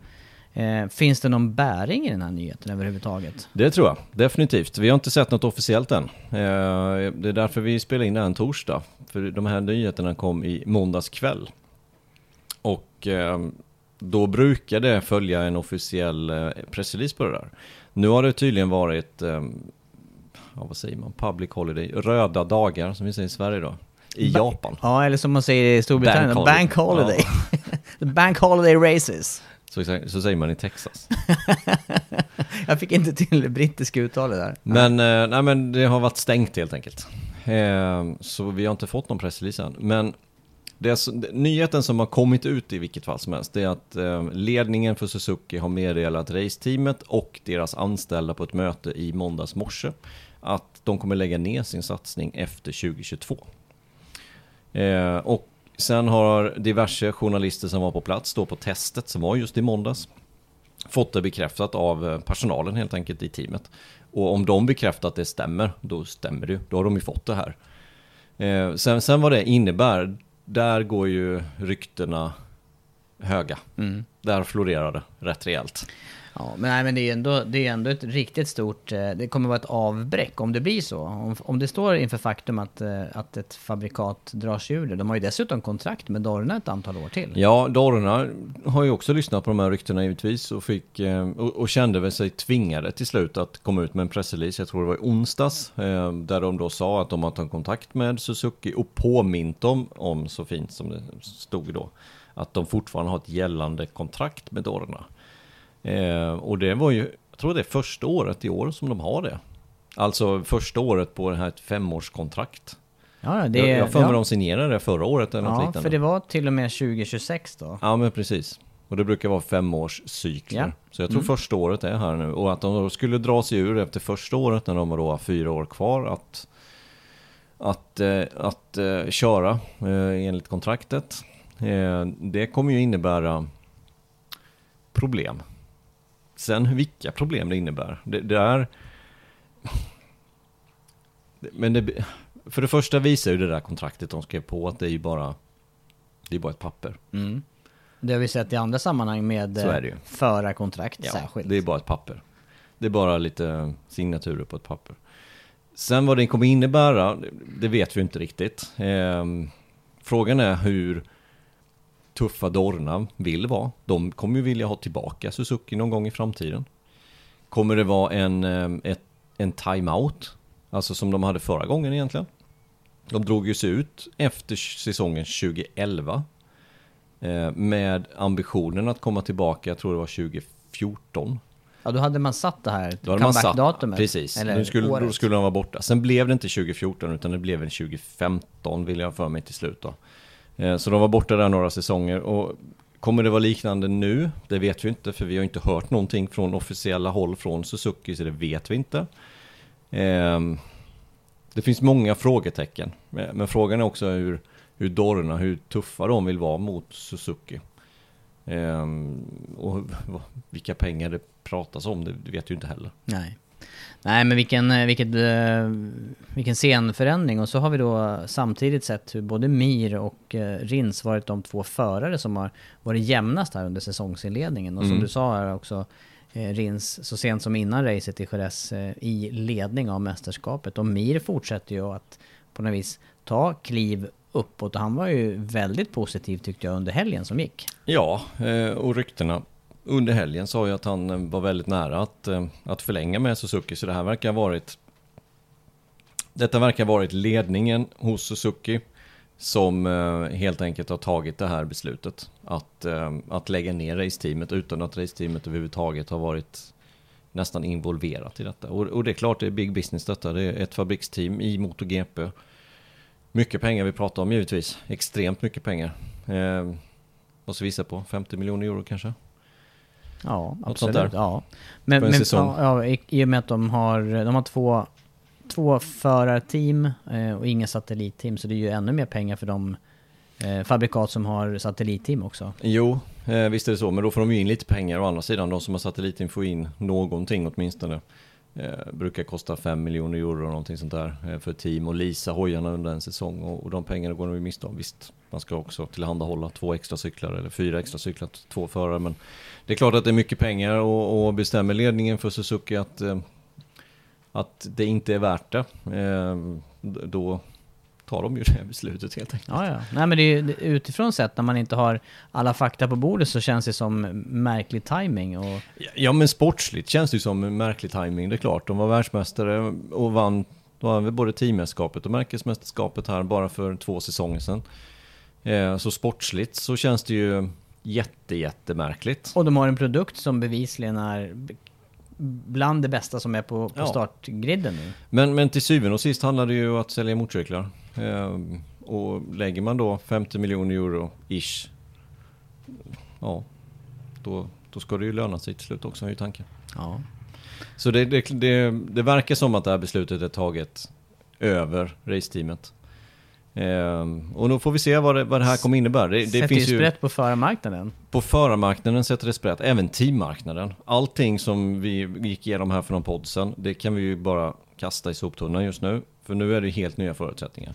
Eh, finns det någon bäring i den här nyheten överhuvudtaget? Det tror jag, definitivt. Vi har inte sett något officiellt än. Eh, Det är därför vi spelar in det här en torsdag. För de här nyheterna kom i måndags kväll. Och eh, då brukar det följa en officiell eh, pressrelease på det där. Nu har det tydligen varit, eh, ja, vad säger man, public holiday, röda dagar som vi säger i Sverige då. I Ba- Japan. Ja, eller som man säger i Storbritannien, Bank Bank, holiday. holiday. The Bank holiday races. Så, så säger man i Texas. Jag fick inte till det brittiska uttalet där. Men, eh, nej, men det har varit stängt helt enkelt. Eh, så vi har inte fått någon pressrelease än. Men det, nyheten som har kommit ut i vilket fall som helst, det är att eh, ledningen för Suzuki har meddelat raceteamet och deras anställda på ett möte i måndags morse att de kommer lägga ner sin satsning efter 2022. Eh, och sen har diverse journalister som var på plats då på testet som var just i måndags fått det bekräftat av eh, personalen helt enkelt i teamet. Och om de bekräftar att det stämmer, då stämmer det ju. Då har de ju fått det här. Eh, sen, sen vad det innebär, där går ju ryktena höga. Mm. Där florerar det rätt rejält. Ja, men, nej, men det är ändå, det är ändå ett riktigt stort... Eh, det kommer vara ett avbräck om det blir så. Om, om det står inför faktum att, eh, att ett fabrikat drar sig ur det. De har ju dessutom kontrakt med Dorna ett antal år till. Ja, Dorna har ju också lyssnat på de här ryktena givetvis och, fick, eh, och, och kände väl sig tvingade till slut att komma ut med en pressrelease, jag tror det var i onsdags, där de då sa att de har tagit kontakt med Suzuki och påmint dem om, så fint som det stod då, att de fortfarande har ett gällande kontrakt med Dorna. Eh, och det var ju, jag tror det är första året i år som de har det. Alltså första året på det här femårskontrakt. Ja, det, jag jag för mig ja, de signerade det förra året eller något ja, liknande. för det var till och med 2026 då. Ja men precis. Och det brukar vara femårscykler. Ja. Så jag tror Mm. första året är här nu. Och att de skulle dra sig ur efter första året när de då har fyra år kvar att, att, eh, att eh, köra eh, enligt kontraktet. Det kommer ju innebära problem. Sen vilka problem det innebär. Det, det är... Men det, för det första visar ju det där kontraktet de skrev på att det är ju bara, det är bara ett papper. Mm. Det har vi sett i andra sammanhang med eh, förarkontrakt Ja, särskilt. det är bara ett papper. Det är bara lite signaturer på ett papper. Sen vad det kommer innebära, det vet vi inte riktigt. Ehm, frågan är hur tuffa Dorna vill vara. De kommer ju vilja ha tillbaka Suzuki någon gång i framtiden. Kommer det vara en, ehm, ett, en timeout? Alltså som de hade förra gången egentligen. De drog ju sig ut efter säsongen 2011. Eh, med ambitionen att komma tillbaka, jag tror det var 2014. Ja, då hade man satt det här comeback-datumet. precis, Eller nu skulle, då skulle de vara borta. Sen blev det inte 2014 utan det blev en 2015 vill jag för mig till slut då. Eh, så de var borta där några säsonger och kommer det vara liknande nu? Det vet vi inte för vi har inte hört någonting från officiella håll från Suzuki så det vet vi inte. Ehm, det finns många frågetecken eh, men frågan är också hur, hur Dorna, hur tuffa de vill vara mot Suzuki. Ehm, och vilka pengar det pratas om, det vet vi inte heller. Nej. Nej men vilken, eh, vilket, eh, vilken scenförändring och så har vi då samtidigt sett hur både Mir och eh, Rins varit de två förare som har varit jämnast här under säsongsinledningen. Och som Mm. du sa här också, Rins så sent som innan racet i Jerez i ledning av mästerskapet. Och Mir fortsätter ju att på något vis ta kliv uppåt och han var ju väldigt positiv tyckte jag under helgen som gick. Ja, och ryktena under helgen sa ju att han eh, var väldigt nära att, eh, att förlänga med Suzuki, så det här verkar ha varit Detta verkar ha varit ledningen hos Suzuki som eh, helt enkelt har tagit det här beslutet att, att lägga ner raceteamet utan att raceteamet överhuvudtaget har varit nästan involverat i detta. Och, och det är klart det är big business detta, det är ett fabriksteam i MotoGP. Mycket pengar vi pratar om givetvis, extremt mycket pengar. Eh, måste visa på 50 miljoner euro kanske. Ja, Något sånt absolut. där. Ja. Men, På en men säsong. ja, i, i och med att de har, de har två, två förarteam eh, och inga satellitteam så det är ju ännu mer pengar för de eh, fabrikat som har satellitteam också. Jo, eh, visst är det så, men då får de ju in lite pengar. Å andra sidan, de som har satelliten får in någonting åtminstone. Eh, brukar kosta 5 miljoner euro och någonting sånt där eh, för team och lisa hojarna under en säsong och, och de pengarna går de ju miste om. Visst, man ska också tillhandahålla två extra cyklar eller fyra extra cyklar till två förare men det är klart att det är mycket pengar och, och bestämmer ledningen för Suzuki att, eh, att det inte är värt det. Eh, då tar de ju det beslutet helt enkelt. Ja, ja. Nej, men det är ju utifrån sett när man inte har alla fakta på bordet så känns det som märklig timing och Ja men sportsligt känns det ju som märklig timing. Det är klart, de var världsmästare och vann vann väl både teammästerskapet och märkesmästerskapet här bara för två säsonger sedan. Eh, så sportsligt så känns det ju jätte, jättemärkligt. Och de har en produkt som bevisligen är bland det bästa som är på, på Ja. startgriden nu. Men, men till syvende och sist handlar det ju om att sälja motorcyklar. Eh, och lägger man då 50 miljoner euro ish, ja, då, då ska det ju löna sig till slut också är ju tanken. Ja. Så det, det, det, det verkar som att det här beslutet är taget över raceteamet. Ehm, och då får vi se vad det, vad det här kommer innebära. Det, det Sätter finns ju sprätt på förarmarknaden. på förarmarknaden sätter det sprätt, även teammarknaden. Allting som vi gick igenom här för någon podd sedan, det kan vi ju bara kasta i soptunnan just nu. För nu är det helt nya förutsättningar.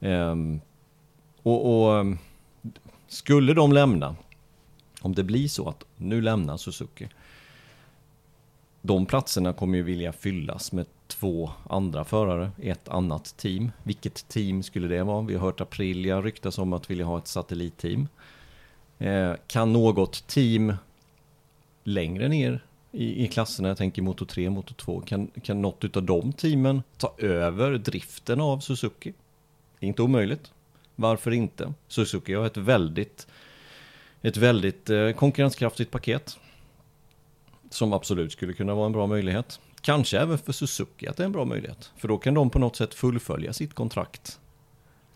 Ehm, och, och ehm, skulle de lämna, om det blir så att nu lämnar Suzuki, de platserna kommer ju vilja fyllas med två andra förare, ett annat team. Vilket team skulle det vara? Vi har hört Aprilia ryktas om att vilja ha ett satellitteam. Eh, kan något team längre ner i, i klasserna, jag tänker motor 3, motor 2, kan, kan något av de teamen ta över driften av Suzuki? Inte omöjligt. Varför inte? Suzuki har ett väldigt, ett väldigt eh, konkurrenskraftigt paket. Som absolut skulle kunna vara en bra möjlighet. Kanske även för Suzuki att det är en bra möjlighet. För då kan de på något sätt fullfölja sitt kontrakt.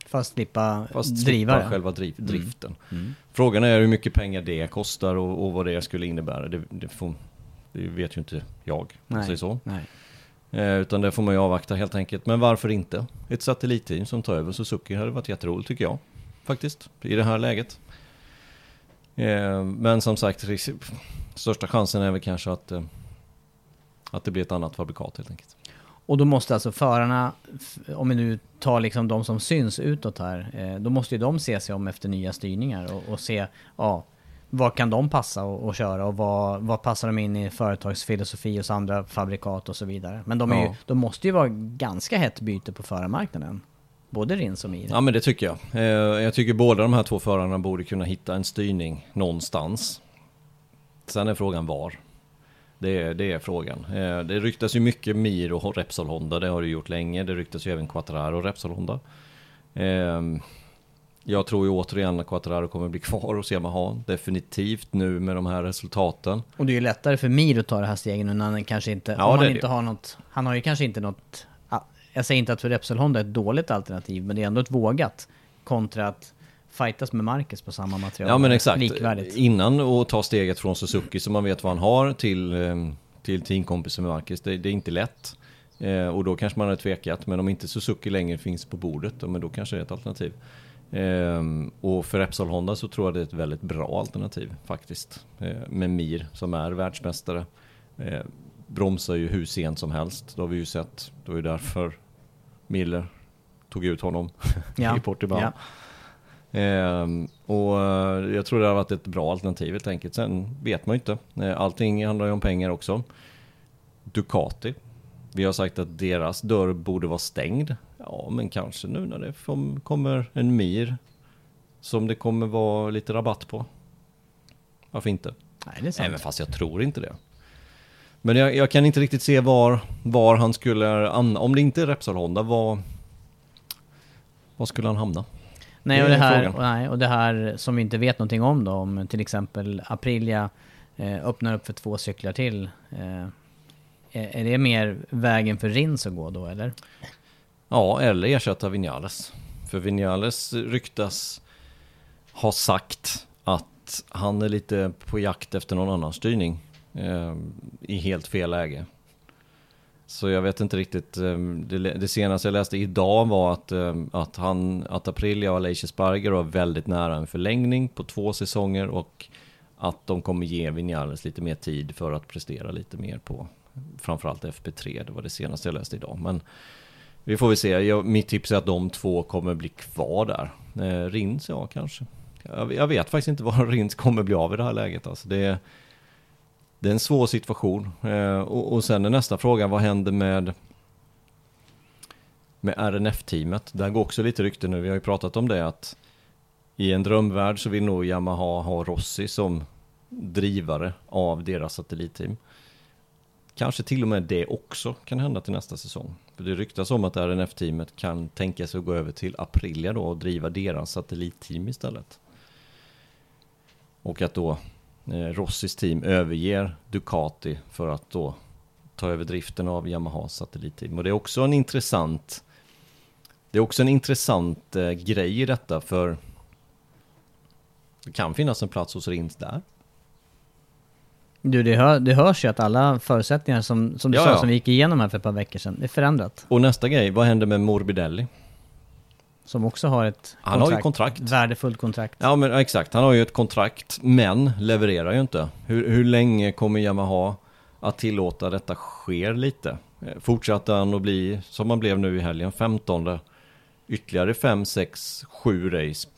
Fast slippa Fast driva slippa själva driv, driften. Mm. Frågan är hur mycket pengar det kostar och, och vad det skulle innebära. Det, det, får, det vet ju inte jag, om man säger så. Nej. Eh, utan det får man ju avvakta helt enkelt. Men varför inte? Ett satellitteam som tar över Suzuki hade varit jätteroligt tycker jag. Faktiskt, i det här läget. Eh, men som sagt, största chansen är väl kanske att, eh, att det blir ett annat fabrikat helt enkelt. Och då måste alltså förarna, om vi nu tar liksom de som syns utåt här, då måste ju de se sig om efter nya styrningar och, och se, ja, vad kan de passa och, och köra och vad, vad passar de in i företagsfilosofi hos andra fabrikat och så vidare. Men de, är ju, Ja. de måste ju vara ganska hett byte på förarmarknaden. Både Rins och Mir. Ja men det tycker jag. Eh, jag tycker båda de här två förarna borde kunna hitta en styrning någonstans. Sen är frågan var. Det är, det är frågan. Eh, det ryktas ju mycket Mir och Repsol Honda, det har det gjort länge. Det ryktas ju även Quattraro och Repsol Honda. Eh, jag tror ju återigen att Quattraro kommer bli kvar hos Yamaha. Definitivt nu med de här resultaten. Och det är ju lättare för Mir att ta det här steget nu när han kanske inte, Ja, om han inte det. har något, han har ju kanske inte något, ja, jag säger inte att för Repsol Honda är ett dåligt alternativ, men det är ändå ett vågat kontra att fightas med Marcus på samma material. Ja men exakt. Likvärdigt. Innan och ta steget från Suzuki så man vet vad han har till, eh, till teamkompisen med Marcus. Det, det är inte lätt. Eh, och då kanske man hade tvekat. Men om inte Suzuki längre finns på bordet, då kanske det är ett alternativ. Eh, och för Repsol Honda så tror jag det är ett väldigt bra alternativ faktiskt. Eh, med Mir som är världsmästare. Eh, bromsar ju hur sent som helst. Det har vi ju sett. Det var ju därför Miller tog ut honom Ja. i Portugal. Ja. Ehm, och eh, jag tror det har varit ett bra alternativ helt enkelt. Sen vet man ju inte. Eh, Allting handlar ju om pengar också. Ducati. Vi har sagt att deras dörr borde vara stängd. Ja, men kanske nu när det kom- kommer en Mir som det kommer vara lite rabatt på. Varför inte? Nej, det är sant. Även fast jag tror inte det. Men jag, jag kan inte riktigt se var, var han skulle... an- Om det inte är Repsol Honda, var, var skulle han hamna? Nej, och det, här, och, nej, och det här som vi inte vet någonting om då, om till exempel Aprilia eh, öppnar upp för två cyklar till. Eh, är, är det mer vägen för Rins att gå då, eller? Ja, eller ersätta Vinales. För Vinales ryktas ha sagt att han är lite på jakt efter någon annan styrning. Eh, I helt fel läge. Så jag vet inte riktigt. Eh, det, det senaste jag läste idag var att, eh, att, han, att Aprilia och Aleix Sparger var väldigt nära en förlängning på två säsonger och att de kommer ge Vinales lite mer tid för att prestera lite mer på framförallt FP3. Det var det senaste jag läste idag. Men vi får väl se. Jag, mitt tips är att de två kommer bli kvar där. Eh, Rins, ja kanske. Jag, jag, vet faktiskt inte vad Rins kommer bli av i det här läget. Alltså, det, är, det är en svår situation. Eh, och, och sen är nästa fråga, vad händer med med RNF-teamet. Där går också lite rykte nu. Vi har ju pratat om det att i en drömvärld så vill nog Yamaha ha Rossi som drivare av deras satellitteam. Kanske till och med det också kan hända till nästa säsong. För det ryktas om att RNF-teamet kan tänka sig att gå över till Aprilia då och driva deras satellitteam istället. Och att då eh, Rossis team överger Ducati för att då ta över driften av Yamahas satellitteam. Och det är också en intressant det är också en intressant eh, grej i detta för det kan finnas en plats hos Rins där. Du, det, hör, det hörs ju att alla förutsättningar som, som du Ja, sa, ja. som vi gick igenom här för ett par veckor sedan, det är förändrat. Och nästa grej, vad händer med Morbidelli? Som också har ett Han har ju kontrakt. Värdefullt kontrakt. Ja men exakt, han har ju ett kontrakt men levererar ju inte. Hur, hur länge kommer Yamaha att tillåta detta sker lite? Eh, Fortsatte han att bli, som han blev nu i helgen, 15 ytterligare 5, 6, 7 race.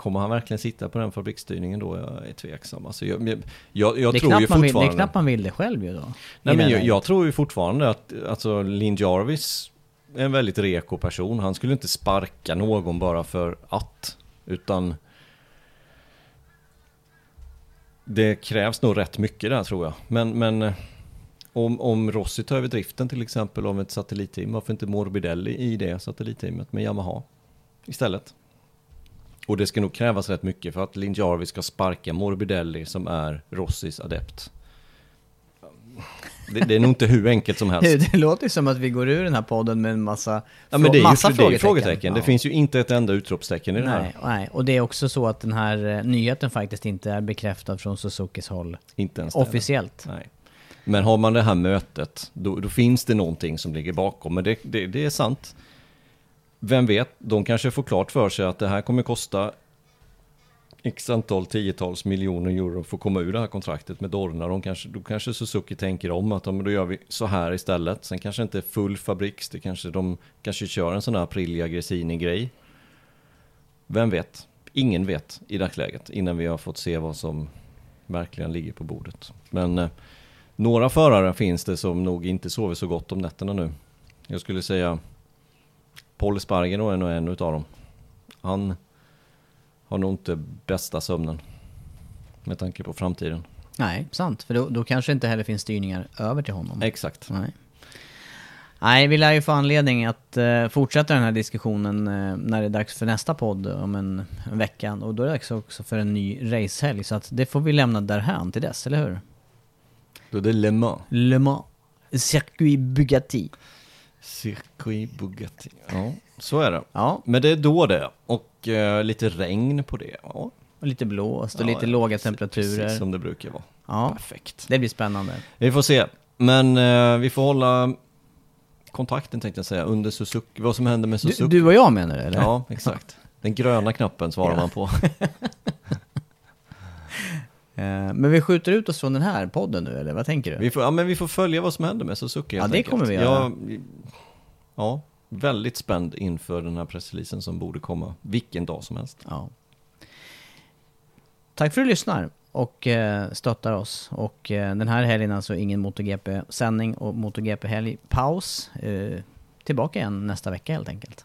Kommer han verkligen sitta på den fabriksstyrningen då? Jag är tveksam. Alltså jag, jag, jag, jag tror ju man vill, det är fortfarande... knappt man vill det själv ju då. Nej, men jag, jag tror ju fortfarande att alltså, Lin Jarvis är en väldigt reko person. Han skulle inte sparka någon bara för att. Utan det krävs nog rätt mycket där tror jag. Men, men eh, om, om Rossi tar över driften till exempel av ett satellitteam, varför inte Morbidelli i det satellitteamet med Yamaha istället? Och det ska nog krävas rätt mycket för att Lin Jarvis ska sparka Morbidelli som är Rossis adept. Det, det är nog inte hur enkelt som helst. Det, det låter ju som att vi går ur den här podden med en massa, Ja men det är ju massa det är frågetecken. Det Ja. finns ju inte ett enda utropstecken i det Nej, här. nej, och det är också så att den här eh, nyheten faktiskt inte är bekräftad från Suzukis håll Inte ens det. officiellt. Nej. Men har man det här mötet, då, då finns det någonting som ligger bakom. Men det, det, det är sant. Vem vet, de kanske får klart för sig att det här kommer kosta x antal tiotals miljoner euro för att komma ur det här kontraktet med Dorna. De kanske, då kanske Suzuki tänker om att då gör vi så här istället. Sen kanske inte är full fabriks, det kanske, de kanske kör en sån här Aprilia Gresini-grej. Vem vet? Ingen vet i dagsläget innan vi har fått se vad som verkligen ligger på bordet. Men eh, några förare finns det som nog inte sover så gott om nätterna nu. Jag skulle säga Paul Espargaro är nog en utav dem. Han har nog inte bästa sömnen. Med tanke på framtiden. Nej, sant. För då, då kanske inte heller finns styrningar över till honom. Exakt. Nej. Nej, vi lär ju få anledning att eh, fortsätta den här diskussionen eh, när det är dags för nästa podd om en, en vecka. Och då är det dags också för en ny racehelg. Så att det får vi lämna därhän till dess, eller hur? Då är det Le Mans. Le Mans. Circuit Bugatti. Circuit Bugatti. Ja, så är det. Ja, Men det är då det. Och eh, lite regn på det. Ja, och lite blåst och Ja, lite låga precis- temperaturer. Precis som det brukar vara. Ja, Perfekt. det blir spännande. Vi får se. Men eh, vi får hålla kontakten tänkte jag säga under Suzuki. Vad som händer med Du, Suzuki. du och jag menar du, eller? Ja, exakt. Den gröna knappen svarar man på. Eh, Men vi skjuter ut oss från den här podden nu, eller vad tänker du? Vi får, ja, men vi får följa vad som händer med Suzuki Ja, det enkelt. kommer vi göra. Ja, ja, väldigt spänd inför den här pressreleasen som borde komma vilken dag som helst. Ja. Tack för att du lyssnar och eh, stöttar oss. Och eh, den här helgen alltså ingen MotoGP-sändning och MotoGP-helg paus. Eh, tillbaka igen nästa vecka helt enkelt.